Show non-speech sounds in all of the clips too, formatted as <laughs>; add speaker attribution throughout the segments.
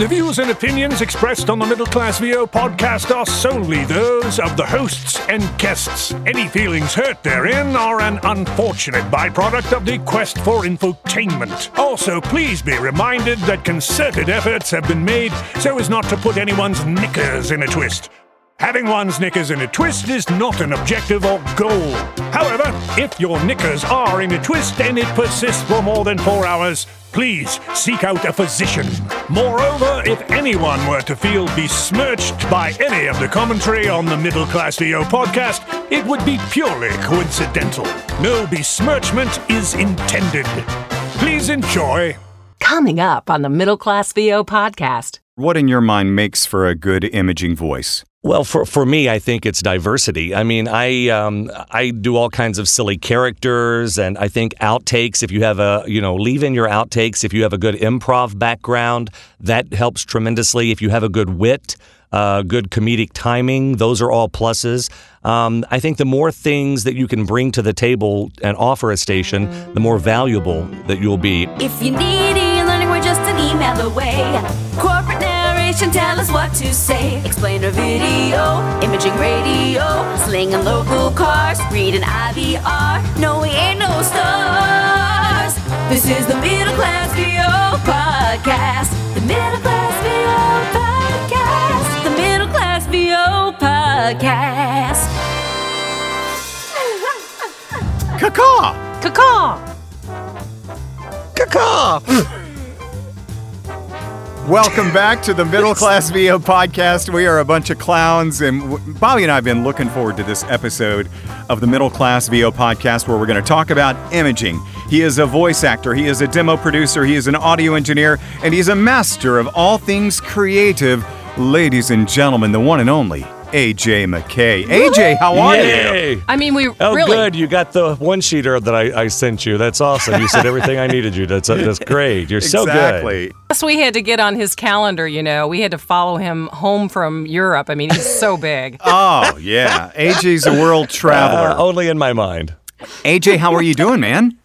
Speaker 1: The views and opinions expressed on the Middle Class VO podcast are solely those of the hosts and guests. Any feelings hurt therein are an unfortunate byproduct of the quest for infotainment. Also, please be reminded that concerted efforts have been made so as not to put anyone's knickers in a twist. Having one's knickers in a twist is not an objective or goal. However, if your knickers are in a twist and it persists for more than four hours, please seek out a physician. Moreover, if anyone were to feel besmirched by any of the commentary on the Middle Class VO podcast, it would be purely coincidental. No besmirchment is intended. Please enjoy.
Speaker 2: Coming up on the Middle Class VO podcast.
Speaker 3: What in your mind makes for a good imaging voice?
Speaker 4: Well, for for me, I think it's diversity. I mean, I um, I do all kinds of silly characters, and I think outtakes. If you have a you know, leave in your outtakes. If you have a good improv background, that helps tremendously. If you have a good wit, uh, good comedic timing, those are all pluses. Um, I think the more things that you can bring to the table and offer a station, the more valuable that you'll be.
Speaker 5: If you need e-learning, we're just an email away. Corporate narration, tell us what to say. Explainer video, imaging radio, slinging local cars, reading IVR. No, we ain't no stars. This is the Middle Class VO podcast. The Middle Class VO podcast. The Middle Class VO podcast.
Speaker 3: Caca!
Speaker 2: Caw <laughs>
Speaker 3: Welcome back to the Middle Class VO podcast. We are a bunch of clowns, and Bobby and I have been looking forward to this episode of the Middle Class VO podcast where we're going to talk about imaging. He is a voice actor, he is a demo producer, he is an audio engineer, and he's a master of all things creative. Ladies and gentlemen, the one and only AJ McKay. AJ, how are you?
Speaker 4: Yay!
Speaker 2: I mean, we
Speaker 4: Oh,
Speaker 2: really.
Speaker 4: good! You got the one sheeter that I, I sent you. That's awesome. You said everything I needed you. That's that's <laughs> great. You're so good.
Speaker 3: exactly.
Speaker 2: Plus, we had to get on his calendar, you know. We had to follow him home from Europe. I mean, he's so <laughs> big.
Speaker 3: Oh, yeah. AJ's a world traveler.
Speaker 4: Uh, only in my mind.
Speaker 3: AJ, how are you doing, man?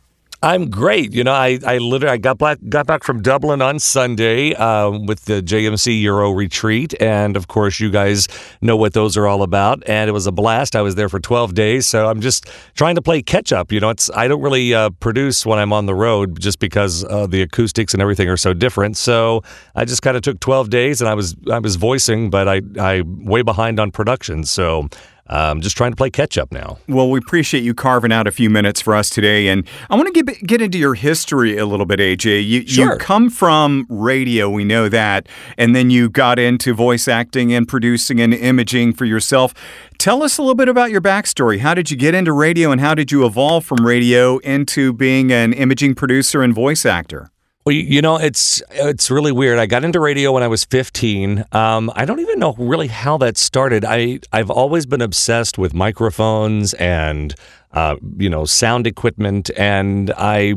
Speaker 4: I'm great. You know, I, I literally I got back got back from Dublin on Sunday um, with the JMC Euro retreat, and of course, you guys know what those are all about. And it was a blast. I was there for 12 days, so I'm just trying to play catch up. You know, it's I don't really uh, produce when I'm on the road just because uh, the acoustics and everything are so different. So I just kind of took 12 days, and I was I was voicing, but I I way behind on production. So. I'm just trying to play catch up now.
Speaker 3: Well, we appreciate you carving out a few minutes for us today, and I want to get get into your history a little bit, AJ. You
Speaker 4: Sure.
Speaker 3: you come from radio, we know that, and then you got into voice acting and producing and imaging for yourself. Tell us a little bit about your backstory. How did you get into radio, and how did you evolve from radio into being an imaging producer and voice actor?
Speaker 4: Well, you- you know, it's it's really weird. I got into radio when I was 15. Um, I don't even know really how that started. I I've always been obsessed with microphones and uh, you know sound equipment, and I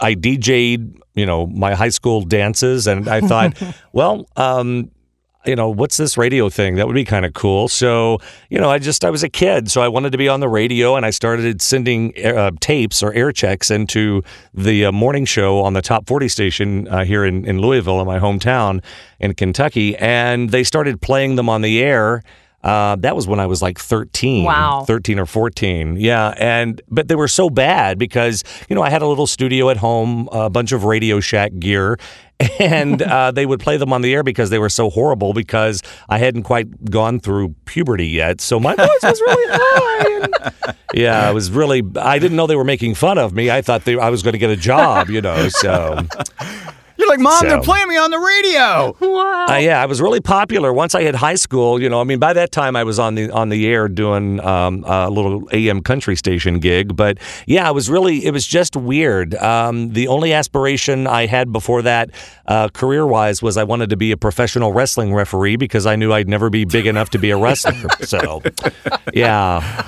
Speaker 4: I DJ'd you know my high school dances, and I thought, <laughs> well. Um, you know, what's this radio thing? That would be kind of cool. So, you know, I just, I was a kid, so I wanted to be on the radio and I started sending uh, tapes or air checks into the uh, morning show on the top 40 station uh, here in, in Louisville, in my hometown in Kentucky. And they started playing them on the air. Uh, that was when I was like 13.
Speaker 2: Wow.
Speaker 4: 13 or 14. Yeah. And, but they were so bad because, you know, I had a little studio at home, a bunch of Radio Shack gear, and uh, they would play them on the air because they were so horrible because I hadn't quite gone through puberty yet. So my voice was really high. And, <laughs> yeah, it was really, I didn't know they were making fun of me. I thought they, I was going to get a job, you know, so.
Speaker 3: You're like, Mom, they're playing me on the radio. <laughs>
Speaker 2: Wow.
Speaker 4: Uh, yeah, I was really popular once I hit high school. You know, I mean, by that time I was on the on the air doing um, a little AM country station gig. But yeah, it was really it was just weird. Um, the only aspiration I had before that, uh, career wise, was I wanted to be a professional wrestling referee because I knew I'd never be big enough to be a wrestler. so, <laughs> yeah.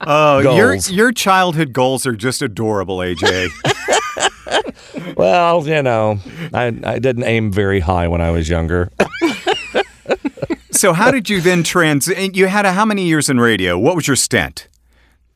Speaker 4: <laughs>
Speaker 3: Oh, your your childhood goals are just adorable, AJ. <laughs>
Speaker 4: Well, you know, I I didn't aim very high when I was younger. <laughs>
Speaker 3: so, how did you then trans? You had a, how many years in radio? What was your stint?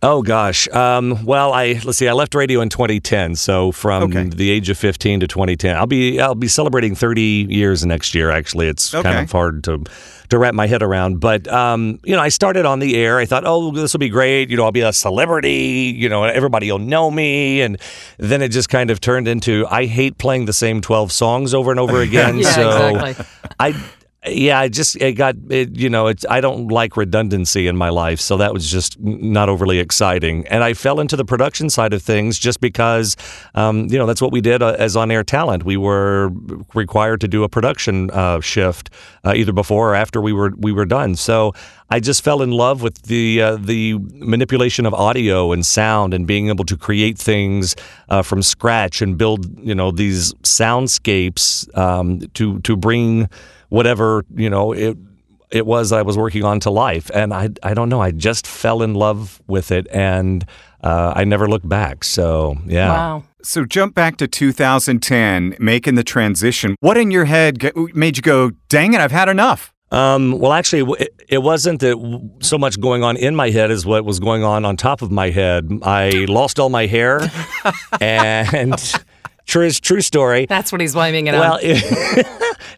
Speaker 4: Oh gosh. Um, well, I let's see. I left radio in 2010, so from
Speaker 3: Okay.
Speaker 4: the age of 15 to 2010, I'll be I'll be celebrating 30 years next year. Actually, it's kind of hard to to wrap my head around. But um, you know, I started on the air. I thought, oh, this will be great. You know, I'll be a celebrity. You know, everybody will know me. And then it just kind of turned into I hate playing the same 12 songs over and over <laughs> again.
Speaker 2: Yeah,
Speaker 4: so
Speaker 2: exactly.
Speaker 4: I yeah, I just it got it. You know, it's I don't like redundancy in my life, so that was just not overly exciting. And I fell into the production side of things just because, um, you know, that's what we did uh, as on-air talent. We were required to do a production uh, shift uh, either before or after we were we were done. So I just fell in love with the uh, the manipulation of audio and sound and being able to create things uh, from scratch and build you know these soundscapes um, to to bring whatever you know it it was I was working on to life. And I I don't know. I just fell in love with it and. Uh, I never looked back. So yeah.
Speaker 2: Wow.
Speaker 3: So jump back to 2010, making the transition. What in your head made you go, dang it, I've had enough?
Speaker 4: Um, well, actually, it, it wasn't that so much going on in my head as what was going on on top of my head. I lost all my hair, <laughs> and true true story.
Speaker 2: That's what he's blaming it
Speaker 4: Well,
Speaker 2: on.
Speaker 4: it,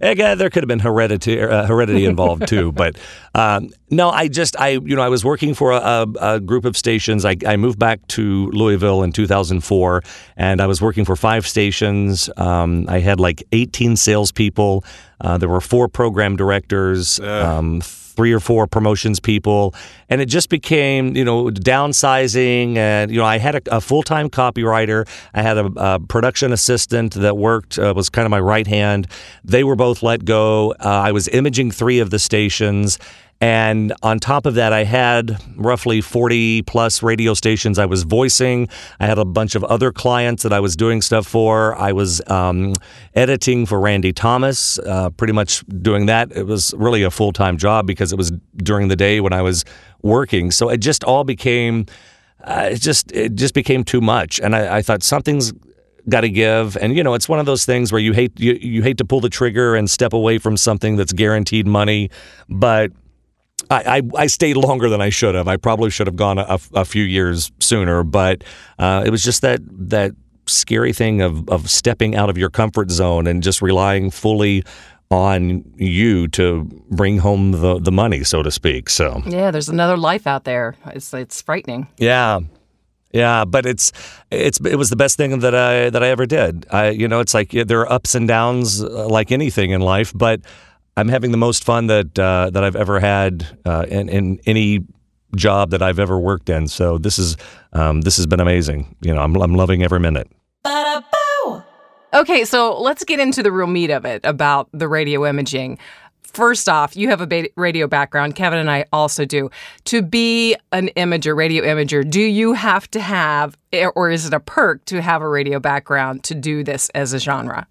Speaker 4: again, there could have been heredity uh, heredity involved too, <laughs> but um, no, I just I you know I was working for a, a, a group of stations. I, I moved back to Louisville in 2004, and I was working for five stations. Um, I had like 18 salespeople. Uh, there were four program directors. Um, three or four promotions people, and it just became, you know, downsizing. And you know, I had a, a full time copywriter. I had a, a production assistant that worked uh, was kind of my right hand. They were both let go. Uh, I was imaging three of the stations. And on top of that, I had roughly 40 plus radio stations I was voicing. I had a bunch of other clients that I was doing stuff for. I was um, editing for Randy Thomas, uh, pretty much doing that. It was really a full time job because it was during the day when I was working. So it just all became, uh, it just it just became too much. And I, I thought something's got to give. And you know, it's one of those things where you hate you, you hate to pull the trigger and step away from something that's guaranteed money, but I, I, I stayed longer than I should have. I probably should have gone a, a few years sooner, but uh, it was just that that scary thing of of stepping out of your comfort zone and just relying fully on you to bring home the, the money, so to speak. So
Speaker 2: yeah, there's another life out there. It's it's frightening.
Speaker 4: yeah. Yeah, but it's it's it was the best thing that I that I ever did. I you know, it's like yeah, there are ups and downs uh, like anything in life, but I'm having the most fun that uh, that I've ever had uh, in in any job that I've ever worked in. So this is um, this has been amazing. You know, I'm I'm loving every minute.
Speaker 2: Okay, so let's get into the real meat of it about the radio imaging. First off, you have a ba- radio background. Kevin and I also do. To be an imager, radio imager, do you have to have, or is it a perk to have a radio background to do this as a genre?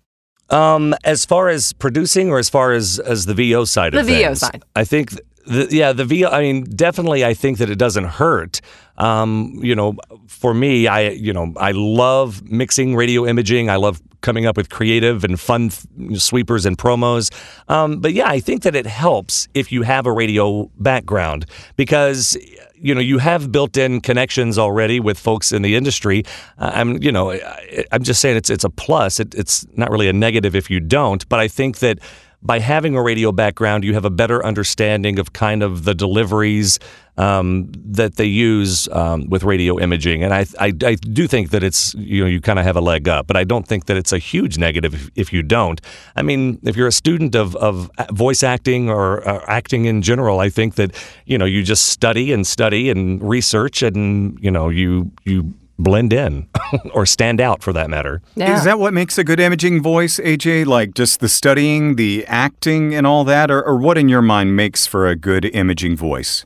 Speaker 4: Um, as far as producing, or as far as as the VO side of it.
Speaker 2: The VO
Speaker 4: things,
Speaker 2: side.
Speaker 4: I think. th- The, yeah, the VO. I mean, definitely. I think that it doesn't hurt. Um, you know, for me, I you know I love mixing radio imaging. I love coming up with creative and fun th- sweepers and promos. Um, but yeah, I think that it helps if you have a radio background because you know you have built-in connections already with folks in the industry. Uh, I'm you know I, I'm just saying it's it's a plus. It, it's not really a negative if you don't. But I think that by having a radio background, you have a better understanding of kind of the deliveries um, that they use um, with radio imaging, and I, I, I do think that it's you know you kind of have a leg up, but I don't think that it's a huge negative if, if you don't. I mean, if you're a student of, of voice acting or uh, acting in general, I think that you know you just study and study and research, and you know you you blend in <laughs> or stand out for that matter.
Speaker 2: Yeah.
Speaker 3: Is that what makes a good imaging voice, AJ? Like just the studying, the acting, and all that? Or, or what in your mind makes for a good imaging voice?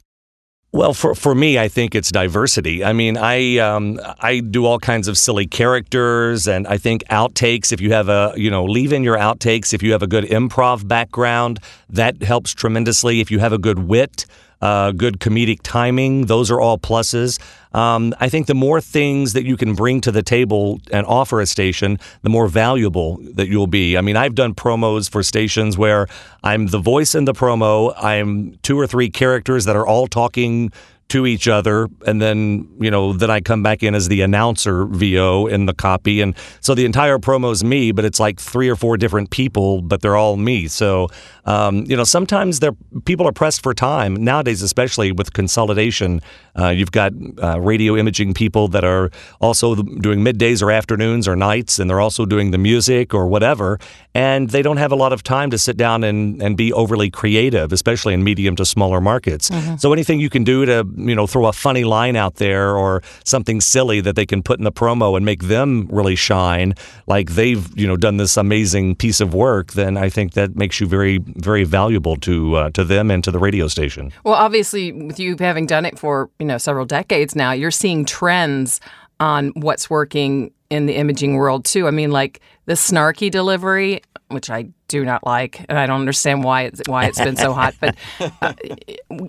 Speaker 4: Well, for for me, I think it's diversity. I mean, I um, I do all kinds of silly characters, and I think outtakes. If you have a you know, leave in your outtakes. If you have a good improv background, that helps tremendously. If you have a good wit, uh, good comedic timing, those are all pluses. Um, I think the more things that you can bring to the table and offer a station, the more valuable that you'll be. I mean, I've done promos for stations where I'm the voice in the promo. I'm two or three characters that are all talking to each other and then you know then i come back in as the announcer vo in the copy. And so the entire promo is me but it's like three or four different people but they're all me. So um, you know sometimes they're people are pressed for time. Nowadays especially with consolidation uh, you've got uh, radio imaging people that are also doing middays or afternoons or nights and they're also doing the music or whatever and they don't have a lot of time to sit down and, and be overly creative especially in medium to smaller markets. So anything you can do to you know throw a funny line out there or something silly that they can put in the promo and make them really shine like they've you know done this amazing piece of work then i think that makes you very very valuable to uh, to them and to the radio station.
Speaker 2: Well, obviously, with you having done it for you know several decades now, you're seeing trends on what's working in the imaging world too. I mean, like the snarky delivery, which I do not like, and I don't understand why it's why it's been so hot. But uh,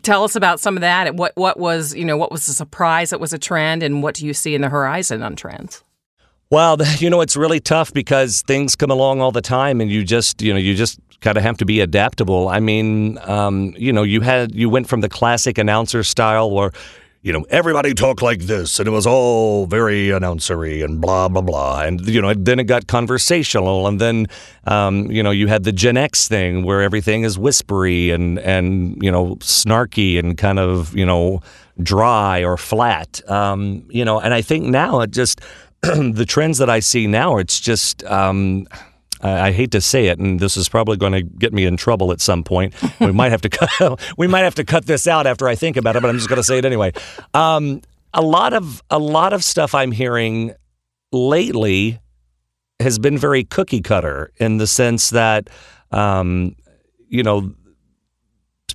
Speaker 2: tell us about some of that. What what was you know what was a surprise that was a trend, and what do you see in the horizon on trends?
Speaker 4: Well, <laughs> you know, it's really tough because things come along all the time, and you just, you know, you just kind of have to be adaptable. I mean, um, you know, you had you went from the classic announcer style where, you know, everybody talked like this, and it was all very announcery and blah blah blah, and you know, then it got conversational, and then, um, you know, you had the Gen X thing where everything is whispery and and you know, snarky and kind of you know, dry or flat. Um, you know, and I think now it just <clears throat> the trends that I see now, it's just. Um, I I hate to say it, and this is probably going to get me in trouble at some point. We might have to cut. <laughs> we might have to cut this out after I think about it, but I'm just going to say it anyway. Um, a lot of a lot of stuff I'm hearing lately has been very cookie cutter in the sense that, um, you know,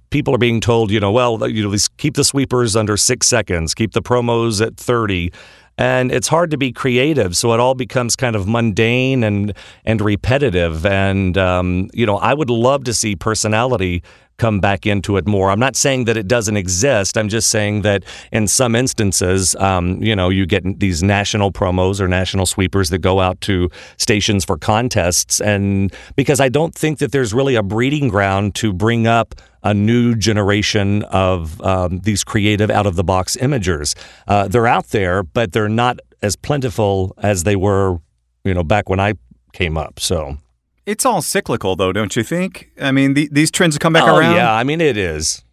Speaker 4: people are being told, you know, well, you know, keep the sweepers under six seconds, keep the promos at 30. And it's hard to be creative, so it all becomes kind of mundane and and repetitive. And um, you know, I would love to see personality come back into it more. I'm not saying that it doesn't exist. I'm just saying that in some instances, um, you know, you get these national promos or national sweepers that go out to stations for contests, and because I don't think that there's really a breeding ground to bring up a new generation of um, these creative out of the box imagers. Uh, they're out there, but they're not as plentiful as they were, you know, back when I came up. So.
Speaker 3: It's all cyclical, though, don't you think? I mean, the, these trends come back
Speaker 4: oh,
Speaker 3: around.
Speaker 4: yeah. I mean, it is.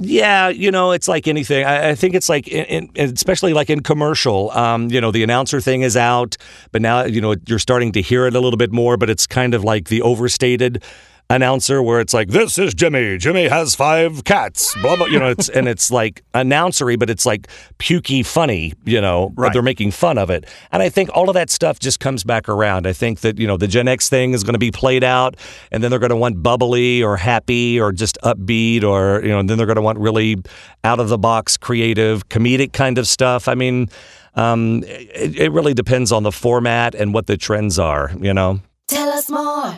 Speaker 4: Yeah, you know, it's like anything. I, I think it's like, in, in, especially like in commercial. Um, you know, the announcer thing is out, but now you know you're starting to hear it a little bit more. But it's kind of like the overstated announcer where it's like this is Jimmy. Jimmy has five cats. Blah blah. You know, it's and it's like announcery, but it's like pukey funny. You know, but they're making fun of it. And I think all of that stuff just comes back around. I think that you know the Gen X thing is going to be played out, and then they're going to want bubbly or happy or just upbeat or you know, and then they're going to want really out of the box, creative, comedic kind of stuff. I mean. Um, it, it really depends on the format and what the trends are, you know.
Speaker 5: Tell us more.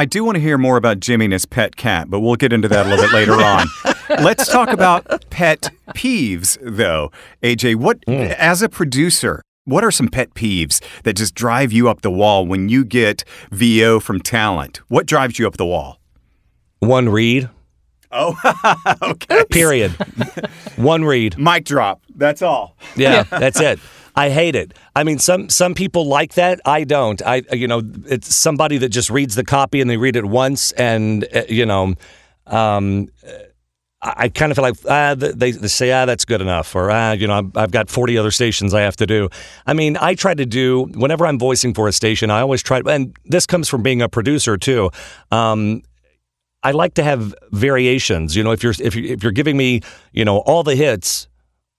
Speaker 3: I do want to hear more about Jimmy and his pet cat, but we'll get into that a little bit later on. <laughs> Let's talk about pet peeves, though. AJ, what, mm. as a producer, what are some pet peeves that just drive you up the wall when you get VO from talent? What drives you up the wall?
Speaker 4: One read,
Speaker 3: Oh, <laughs> okay.
Speaker 4: period. <laughs> One read.
Speaker 3: Mic drop. That's all.
Speaker 4: Yeah, that's it. I hate it. I mean, some some people like that. I don't. I you know, it's somebody that just reads the copy and they read it once, and uh, you know, um, I, I kind of feel like ah, they, they say ah, that's good enough, or ah, you know, I've, I've got forty other stations I have to do. I mean, I try to do whenever I'm voicing for a station. I always try, and this comes from being a producer too. Um, I like to have variations. You know, if you're if you if you're giving me, you know, all the hits,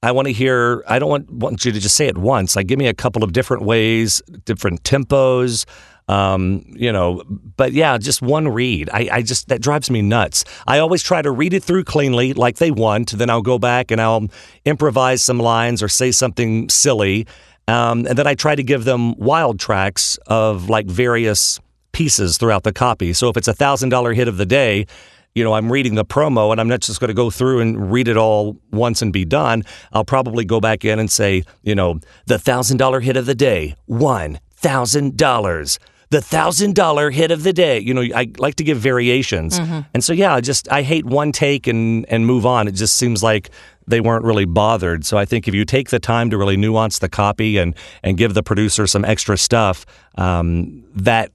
Speaker 4: I want to hear. I don't want want you to just say it once. Like, give me a couple of different ways, different tempos. Um, you know, but yeah, just one read. I, I just that drives me nuts. I always try to read it through cleanly, like they want. Then I'll go back and I'll improvise some lines or say something silly, um, and then I try to give them wild tracks of like various pieces throughout the copy. So if it's a thousand dollar hit of the day, you know, I'm reading the promo and I'm not just going to go through and read it all once and be done. I'll probably go back in and say, you know, the thousand dollar hit of the day, one thousand dollars. the thousand dollar hit of the day. You know, I like to give variations, and so yeah, I just I hate one take and and move on. It just seems like they weren't really bothered. So I think if you take the time to really nuance the copy and and give the producer some extra stuff, um, that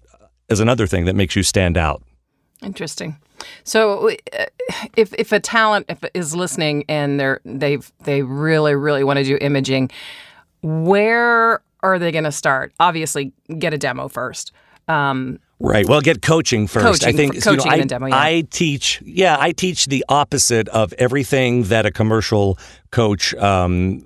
Speaker 4: is another thing that makes you stand out.
Speaker 2: Interesting. So, uh, if if a talent is listening and they're they they really really want to do imaging, where are they going to start? Obviously, get a demo first. Um,
Speaker 4: Right. Well, get coaching first. I
Speaker 2: Coaching
Speaker 4: think
Speaker 2: f-
Speaker 4: you know,
Speaker 2: coaching
Speaker 4: I,
Speaker 2: demo, yeah.
Speaker 4: I teach. Yeah, I teach the opposite of everything that a commercial coach um,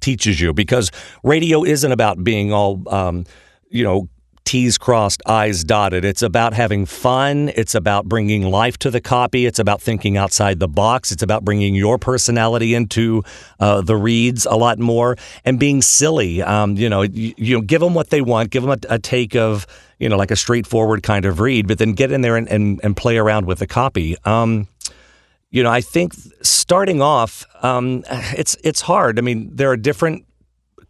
Speaker 4: teaches you because radio isn't about being all, um, you know. T's crossed, I's dotted. It's about having fun. It's about bringing life to the copy. It's about thinking outside the box. It's about bringing your personality into uh, the reads a lot more and being silly. Um, you know, you, you give them what they want. Give them a, a take of you know, like a straightforward kind of read, but then get in there and, and, and play around with the copy. Um, you know, I think starting off, um, it's it's hard. I mean, there are different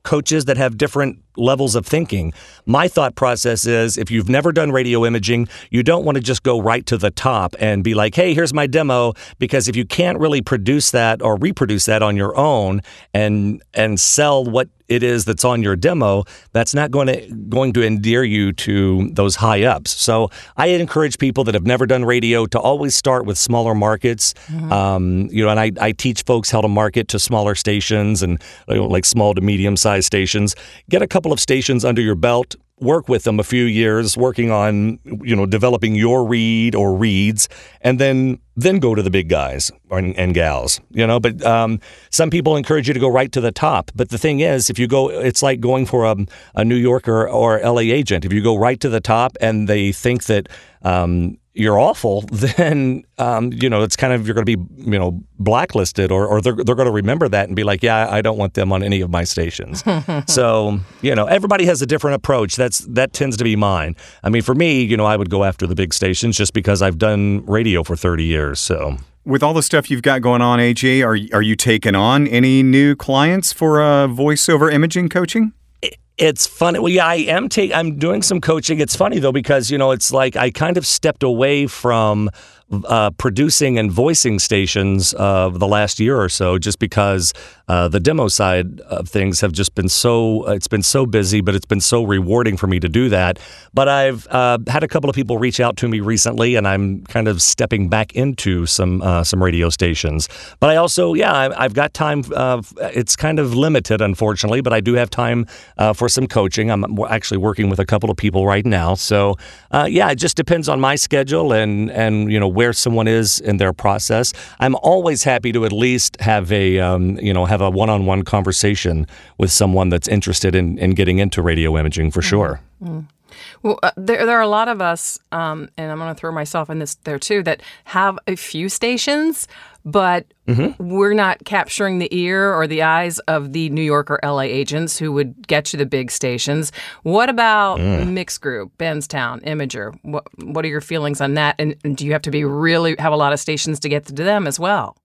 Speaker 4: coaches that have different levels of thinking. My thought process is if you've never done radio imaging, you don't want to just go right to the top and be like, hey, here's my demo, because if you can't really produce that or reproduce that on your own and and sell what it is that's on your demo, that's not going to going to endear you to those high ups. So I encourage people that have never done radio to always start with smaller markets. Um, you know, and I, I teach folks how to market to smaller stations and you know, like small to medium sized stations. Get a couple of stations under your belt. Work with them a few years, working on you know developing your read or reads, and then then go to the big guys and, and gals. You know, but um, some people encourage you to go right to the top. But the thing is, if you go, it's like going for a, a New Yorker or LA agent. If you go right to the top and they think that um, you're awful, <laughs> then um, you know it's kind of you're going to be you know blacklisted, or, or they're they're going to remember that and be like, yeah, I don't want them on any of my stations. <laughs> so you know everybody has a different approach. That's that tends to be mine. I mean, for me, you know, I would go after the big stations just because I've done radio for 30 years. So
Speaker 3: With all the stuff you've got going on, AJ, are are you taking on any new clients for uh, voiceover imaging coaching?
Speaker 4: It's funny. Well, yeah, I am take. I'm doing some coaching. It's funny though because you know it's like I kind of stepped away from uh, producing and voicing stations uh, the last year or so, just because uh, the demo side of things have just been so. It's been so busy, but it's been so rewarding for me to do that. But I've uh, had a couple of people reach out to me recently, and I'm kind of stepping back into some uh, some radio stations. But I also, yeah, I, I've got time. Uh, it's kind of limited, unfortunately, but I do have time uh, for some coaching. I'm actually working with a couple of people right now. So, uh, yeah, it just depends on my schedule and and you know where someone is in their process. I'm always happy to at least have a um, you know have a one-on-one conversation with someone that's interested in in getting into radio imaging for sure.
Speaker 2: Well, uh, there, there are a lot of us, um, and I'm going to throw myself in this there too, that have a few stations, but mm-hmm. we're not capturing the ear or the eyes of the New York or LA agents who would get you the big stations. What about mm. Mixed Group, Benztown, Imager? What, what are your feelings on that? And, and do you have to be really have a lot of stations to get to them as well?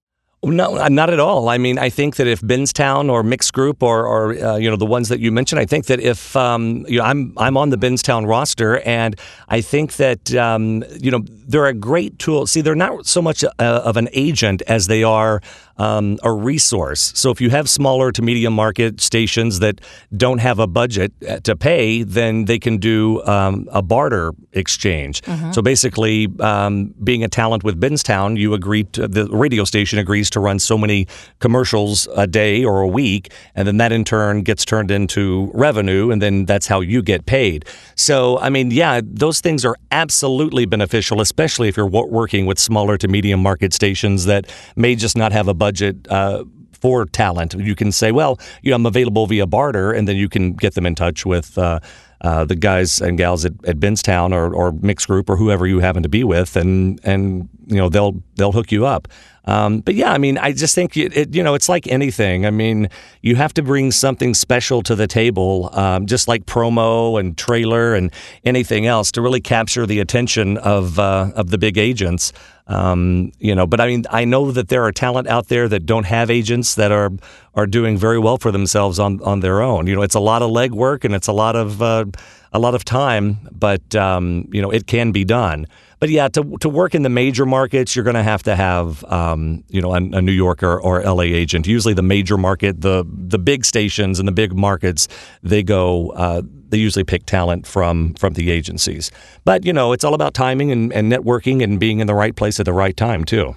Speaker 4: No, uh, not at all. I mean, I think that if Benztown or Mixed Group or, or uh, you know the ones that you mentioned, I think that if um, you know I'm I'm on the Benztown roster, and I think that um, you know they're a great tool. See, they're not so much a, of an agent as they are um, a resource. So if you have smaller to medium market stations that don't have a budget uh, to pay, then they can do um, a barter exchange. So basically, um, being a talent with Benztown, you agree to the radio station agrees to run so many commercials a day or a week, and then that in turn gets turned into revenue, and then that's how you get paid. So I mean, yeah, those things are absolutely beneficial, especially if you're working with smaller to medium market stations that may just not have a budget. Uh, for talent, you can say, "Well, you know, I'm available via barter," and then you can get them in touch with uh, uh, the guys and gals at, at Benztown or, or Mixed Group or whoever you happen to be with, and and you know they'll they'll hook you up. Um, but yeah, I mean, I just think it, it, you know it's like anything. I mean, you have to bring something special to the table, um, just like promo and trailer and anything else, to really capture the attention of uh, of the big agents. Um, you know, but I mean, I know that there are talent out there that don't have agents that are are doing very well for themselves on on their own. You know, it's a lot of legwork and it's a lot of uh, a lot of time, but um, you know it can be done. But yeah, to to work in the major markets, you're going to have to have um, you know a, a New Yorker or LA agent. Usually, the major market, the the big stations and the big markets, they go. Uh, they usually pick talent from from the agencies. But you know, it's all about timing and, and networking and being in the right place at the right time too.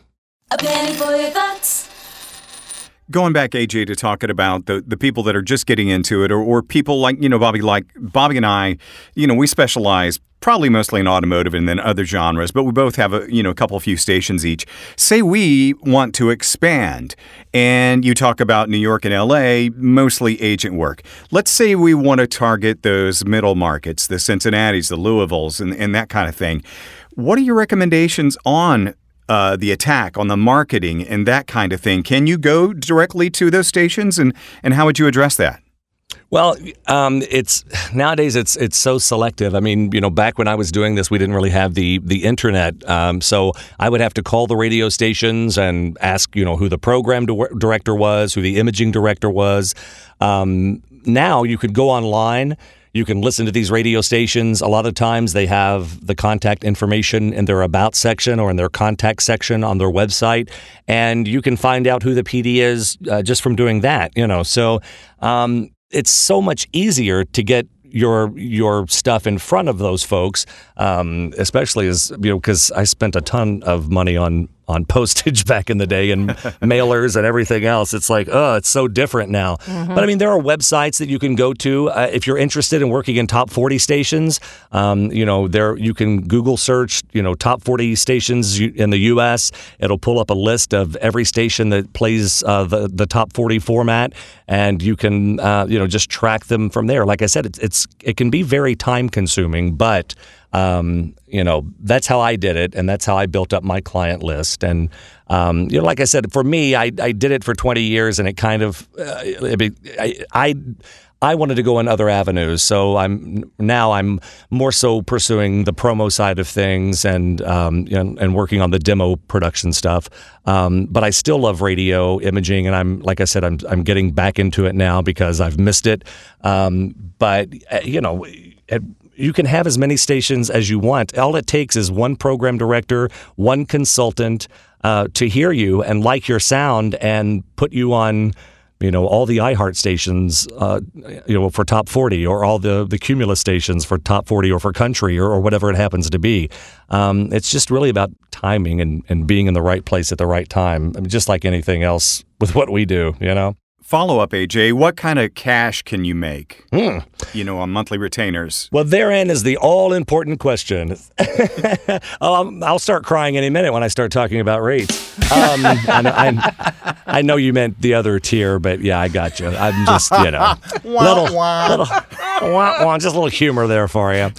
Speaker 5: A penny for your thoughts.
Speaker 3: Going back, AJ, to talking about the, the people that are just getting into it, or, or people like, you know, Bobby, like Bobby and I, you know, we specialize probably mostly in automotive and then other genres, but we both have a, you know, a couple of few stations each. Say we want to expand and you talk about New York and LA, mostly agent work. Let's say we want to target those middle markets, the Cincinnatis, the Louisvilles, and, and that kind of thing. What are your recommendations on uh, the attack on the marketing and that kind of thing. Can you go directly to those stations, and and how would you address that?
Speaker 4: Well, um, it's nowadays it's it's so selective. I mean, you know, back when I was doing this, we didn't really have the the internet, um, so I would have to call the radio stations and ask, you know, who the program di- director was, who the imaging director was. Um, now you could go online. You can listen to these radio stations. A lot of times they have the contact information in their about section or in their contact section on their website, and you can find out who the PD is uh, just from doing that. You know, so um, it's so much easier to get your your stuff in front of those folks, um, especially as you know, because I spent a ton of money on on postage <laughs> back in the day and <laughs> mailers and everything else. It's like, oh, it's so different now. Mm-hmm. But I mean, there are websites that you can go to uh, if you're interested in working in top 40 stations. Um, you know, there you can Google search, you know, top 40 stations in the U.S. It'll pull up a list of every station that plays uh, the the top 40 format, and you can uh, you know just track them from there. Like I said, it's, it's it can be very time consuming, but um, you know, that's how I did it, and that's how I built up my client list. And um, you know, like I said, for me, I, I did it for 20 years, and it kind of, uh, I, I I wanted to go in other avenues. So I'm now I'm more so pursuing the promo side of things and um, and, and, working on the demo production stuff. Um, but I still love radio imaging, and I'm like I said, I'm I'm getting back into it now because I've missed it. Um, but uh, you know. You can have as many stations as you want. All it takes is one program director, one consultant uh, to hear you and like your sound and put you on, you know, all the iHeart stations, uh, you know, for top 40 or all the, the Cumulus stations for top 40 or for country or, or whatever it happens to be. Um, it's just really about timing and, and being in the right place at the right time. I mean, just like anything else with what we do, you know?
Speaker 3: Follow up, AJ. What kind of cash can you make? Mm. You know, on monthly retainers.
Speaker 4: Well, therein is the all important question. <laughs> um, I'll start crying any minute when I start talking about rates. Um, I, I, I, know you meant the other tier, but yeah, I got you. I'm just, you know, <laughs> little, little, just a little humor there for you.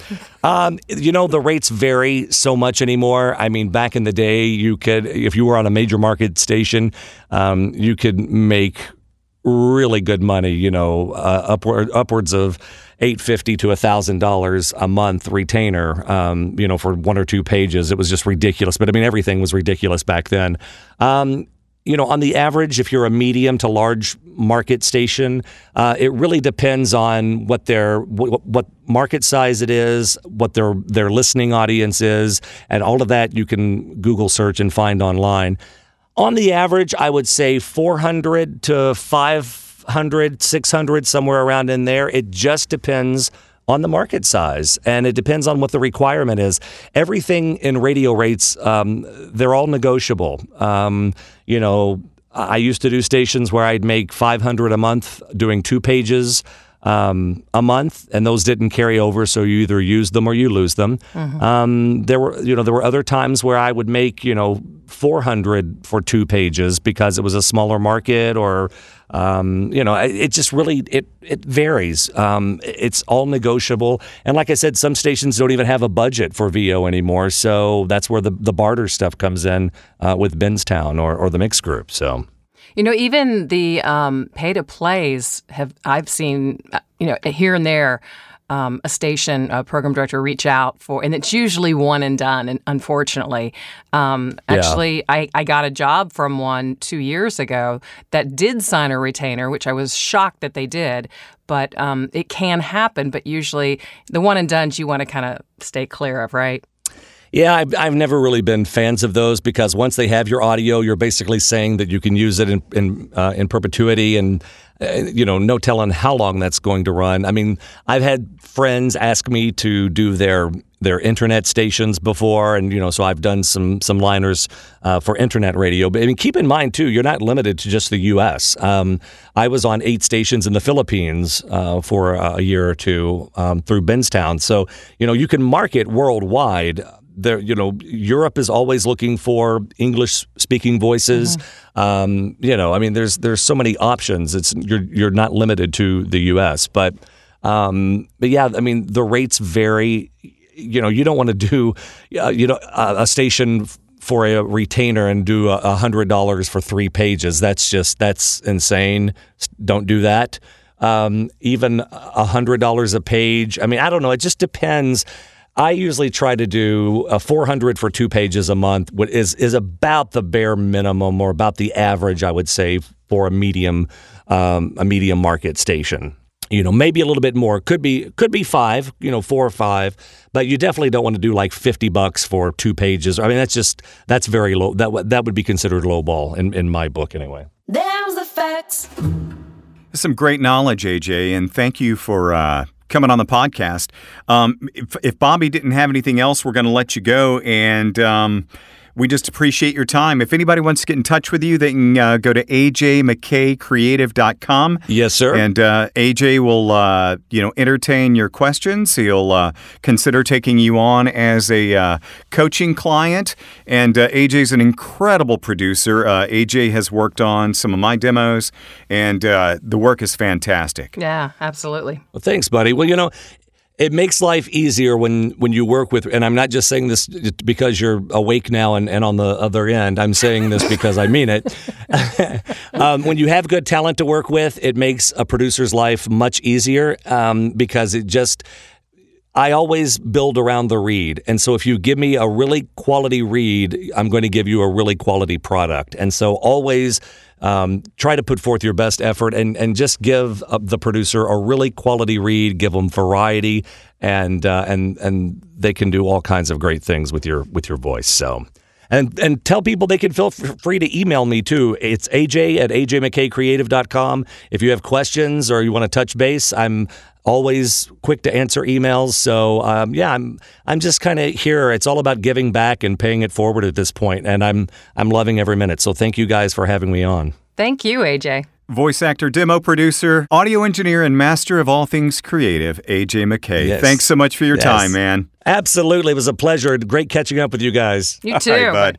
Speaker 4: Um, you know, the rates vary so much anymore. I mean, back in the day, you could, if you were on a major market station, um, you could make really good money, you know, uh, upward upwards of eight fifty to thousand dollars a month retainer, um, you know, for one or two pages. It was just ridiculous. But I mean, everything was ridiculous back then. Um, you know, on the average, if you're a medium to large market station, uh, it really depends on what their what, what, market size it is, what their their listening audience is, and all of that you can Google search and find online on the average, I would say 400 to 500, 600, somewhere around in there. It just depends on the market size and it depends on what the requirement is. Everything in radio rates, um, they're all negotiable. Um, you know, I used to do stations where I'd make 500 a month doing two pages um, a month, and those didn't carry over. So you either use them or you lose them. Mm-hmm. Um, there were, you know, there were other times where I would make, you know, 400 for two pages because it was a smaller market, or, um, you know, it just really it it varies. Um, it's all negotiable, and like I said, some stations don't even have a budget for VO anymore. So that's where the the barter stuff comes in uh, with Benztown or or the mix group. So.
Speaker 2: You know, even the um, pay to plays have I've seen, uh, you know, here and there. um, a station a program director reach out for, and it's usually one and done. And unfortunately, um,
Speaker 4: Yeah.
Speaker 2: actually, I, I got a job from one two years ago that did sign a retainer, which I was shocked that they did. But um, it can happen. But usually, the one and done's you want to kind of stay clear of, right?
Speaker 4: Yeah, I've, I've never really been fans of those because once they have your audio, you're basically saying that you can use it in in, uh, in perpetuity, and uh, you know, no telling how long that's going to run. I mean, I've had friends ask me to do their their internet stations before, and you know, so I've done some some liners uh, for internet radio. But I mean, keep in mind too, you're not limited to just the U.S. Um, I was on eight stations in the Philippines uh, for a year or two um, through Benztown, so you know, you can market worldwide there you know Europe is always looking for English speaking voices. Um, you know I mean there's there's so many options. It's you're you're not limited to the US but um, but yeah I mean the rates vary. You know you don't want to do uh, you know a, a station for a retainer and do a a hundred dollars for three pages. That's just that's insane. Don't do that. Um, even a hundred dollars a page. I mean I don't know. It just depends I usually try to do a 400 for two pages a month, what is is about the bare minimum or about the average, I would say, for a medium um, a medium market station. You know, maybe a little bit more. Could be could be five. You know, four or five. But you definitely don't want to do like 50 bucks for two pages. I mean, that's just that's very low. That would- that would be considered low ball in in my book anyway.
Speaker 5: There's the facts.
Speaker 3: Some great knowledge, AJ, and thank you for uh, coming on the podcast. Um, if, if Bobby didn't have anything else, we're going to let you go, and um, we just appreciate your time. If anybody wants to get in touch with you, they can uh, go to ajmckcreative.com.
Speaker 4: Yes, sir.
Speaker 3: And uh, AJ will, uh, you know, entertain your questions. He'll uh, consider taking you on as a uh, coaching client. And uh, AJ's an incredible producer. Uh, AJ has worked on some of my demos, and uh, the work is fantastic.
Speaker 2: Yeah, absolutely.
Speaker 4: Well, thanks, buddy. Well, you know, it makes life easier when when you work with, and I'm not just saying this because you're awake now and, and on the other end. I'm saying this <laughs> because I mean it. <laughs> um, when you have good talent to work with, it makes a producer's life much easier um, because it just. I always build around the read. And so if you give me a really quality read, I'm going to give you a really quality product. And so always um, try to put forth your best effort and, and just give uh, the producer a really quality read, give them variety, and, uh, and, and they can do all kinds of great things with your, with your voice. So. And and tell people they can feel free to email me too. It's aj at ajmckcreative.com. If you have questions or you want to touch base, I'm always quick to answer emails. So um, yeah, I'm I'm just kind of here. It's all about giving back and paying it forward at this point, and I'm I'm loving every minute. So thank you guys for having me on.
Speaker 2: Thank you, AJ.
Speaker 3: Voice actor, demo producer, audio engineer, and master of all things creative, AJ McKay.
Speaker 4: Yes.
Speaker 3: Thanks so much for your
Speaker 4: Yes.
Speaker 3: time, man.
Speaker 4: Absolutely, it was a pleasure. Great catching up with you guys.
Speaker 2: You <laughs> too.
Speaker 3: right, bud.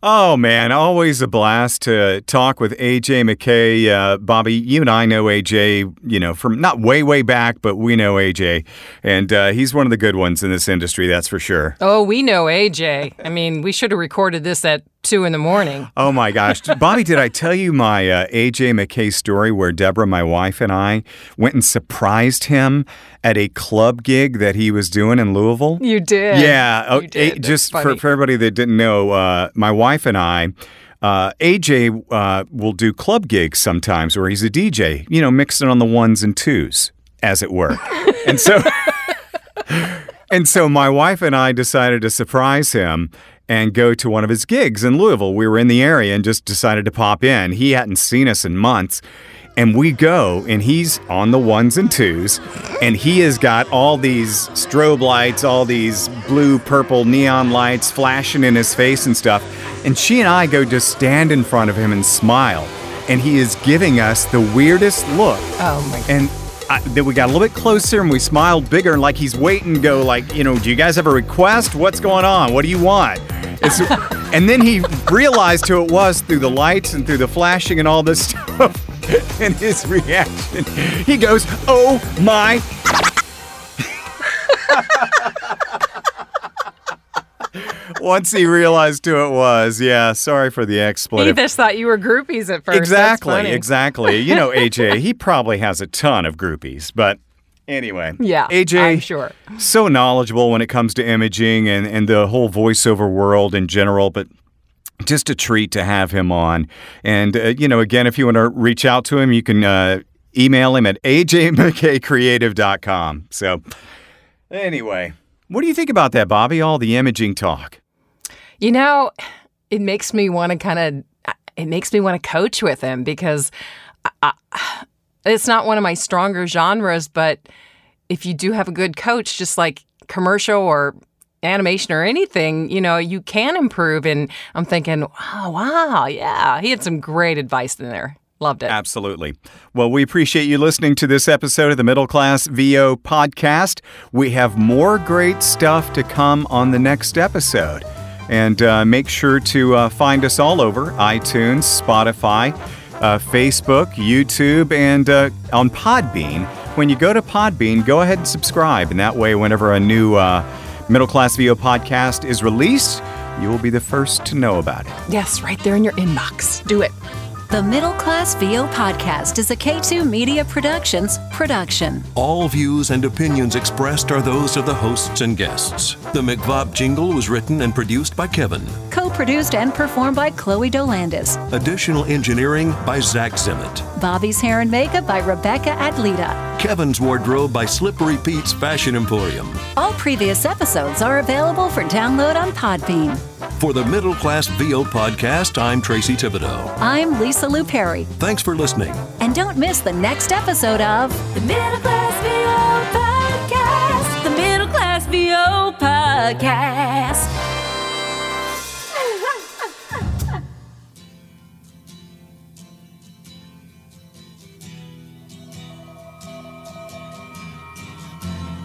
Speaker 3: Oh man, always a blast to talk with AJ McKay. Uh, Bobby, you and I know AJ, you know, from not way, way back, but we know AJ, and uh, he's one of the good ones in this industry, that's for sure.
Speaker 2: Oh, we know AJ. I mean, we should have recorded this at two in the morning.
Speaker 3: Oh my gosh, <laughs> Bobby, did I tell you my uh, AJ McKay story where Deborah, my wife, and I went and surprised him at a club gig that he was doing in Louisville?
Speaker 2: You did.
Speaker 3: Yeah, oh,
Speaker 2: You did.
Speaker 3: eh, just for, for everybody that didn't know, uh, my wife and I, uh, AJ uh, will do club gigs sometimes where he's a DJ, you know, mixing on the ones and twos, as it were. <laughs> and so, and so my wife and I decided to surprise him and go to one of his gigs in Louisville. We were in the area and just decided to pop in. He hadn't seen us in months. And we go, and he's on the ones and twos, and he has got all these strobe lights, all these blue, purple neon lights flashing in his face and stuff. And she and I go just stand in front of him and smile. And he is giving us the weirdest look.
Speaker 2: Oh my god.
Speaker 3: And I, then we got a little bit closer and we smiled bigger and like he's waiting to go like, you know, do you guys have a request? What's going on? What do you want? And <laughs> then he realized who it was through the lights and through the flashing and all this <laughs> stuff. And his reaction, he goes, "Oh my!" <laughs> Once he realized who it was, yeah. Sorry for the exploit.
Speaker 2: He
Speaker 3: expletive.
Speaker 2: just thought you were groupies at first.
Speaker 3: Exactly, exactly. You know, AJ, <laughs> he probably has a ton of groupies, but Anyway,
Speaker 2: Yeah,
Speaker 3: AJ,
Speaker 2: I'm sure.
Speaker 3: so knowledgeable when it comes to imaging and, and the whole voiceover world in general, but just a treat to have him on. And, uh, you know, again, if you want to reach out to him, you can uh, email him at ajmckcreative.com. So, anyway, what do you think about that, Bobby? All the imaging talk.
Speaker 2: You know, it makes me want to kind of it makes me want to coach with him because I, I, it's not one of my stronger genres, but if you do have a good coach just like commercial or animation or anything, you know, you can improve and I'm thinking, "Oh, wow, yeah, he had some great advice in there." Loved it.
Speaker 3: Absolutely. Well, we appreciate you listening to this episode of the Middle Class VO podcast. We have more great stuff to come on the next episode. And uh, make sure to uh, find us all over iTunes, Spotify, uh, Facebook, YouTube, and uh, on Podbean. When you go to Podbean, go ahead and subscribe. And that way, whenever a new uh, Middle Class VO podcast is released, you will be the first to know about it.
Speaker 2: Yes, right there in your inbox. Do it.
Speaker 6: The Middle Class VO podcast is a K2 Media Productions production.
Speaker 7: All views and opinions expressed are those of the hosts and guests. The McVob jingle was written and produced by Kevin.
Speaker 6: Co produced and performed by Chloe Dolandis.
Speaker 7: Additional engineering by Zach Zimmett.
Speaker 6: Bobby's hair and makeup by Rebecca Adlita.
Speaker 7: Kevin's wardrobe by Slippery Pete's Fashion Emporium.
Speaker 6: All previous episodes are available for download on Podbean.
Speaker 7: For the Middle Class VO podcast, I'm Tracy Thibodeau.
Speaker 6: I'm Lisa Lou Perry.
Speaker 7: Thanks for listening.
Speaker 6: And don't miss the next episode of
Speaker 5: The Middle Class VO Podcast. The Middle Class VO Podcast.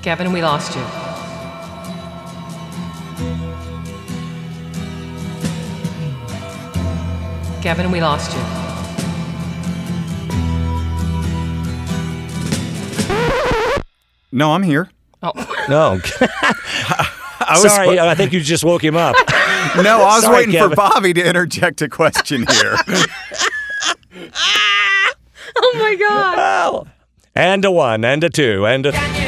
Speaker 2: Kevin, we lost you. Kevin, we lost you.
Speaker 3: No, I'm here.
Speaker 2: Oh,
Speaker 4: No. <laughs>
Speaker 3: I was,
Speaker 4: Sorry, I think you just woke him up. <laughs>
Speaker 3: No, I was
Speaker 4: Sorry,
Speaker 3: waiting for Bobby to interject a question here. <laughs>
Speaker 2: oh my God.
Speaker 4: Well, and a one, and a two, and a.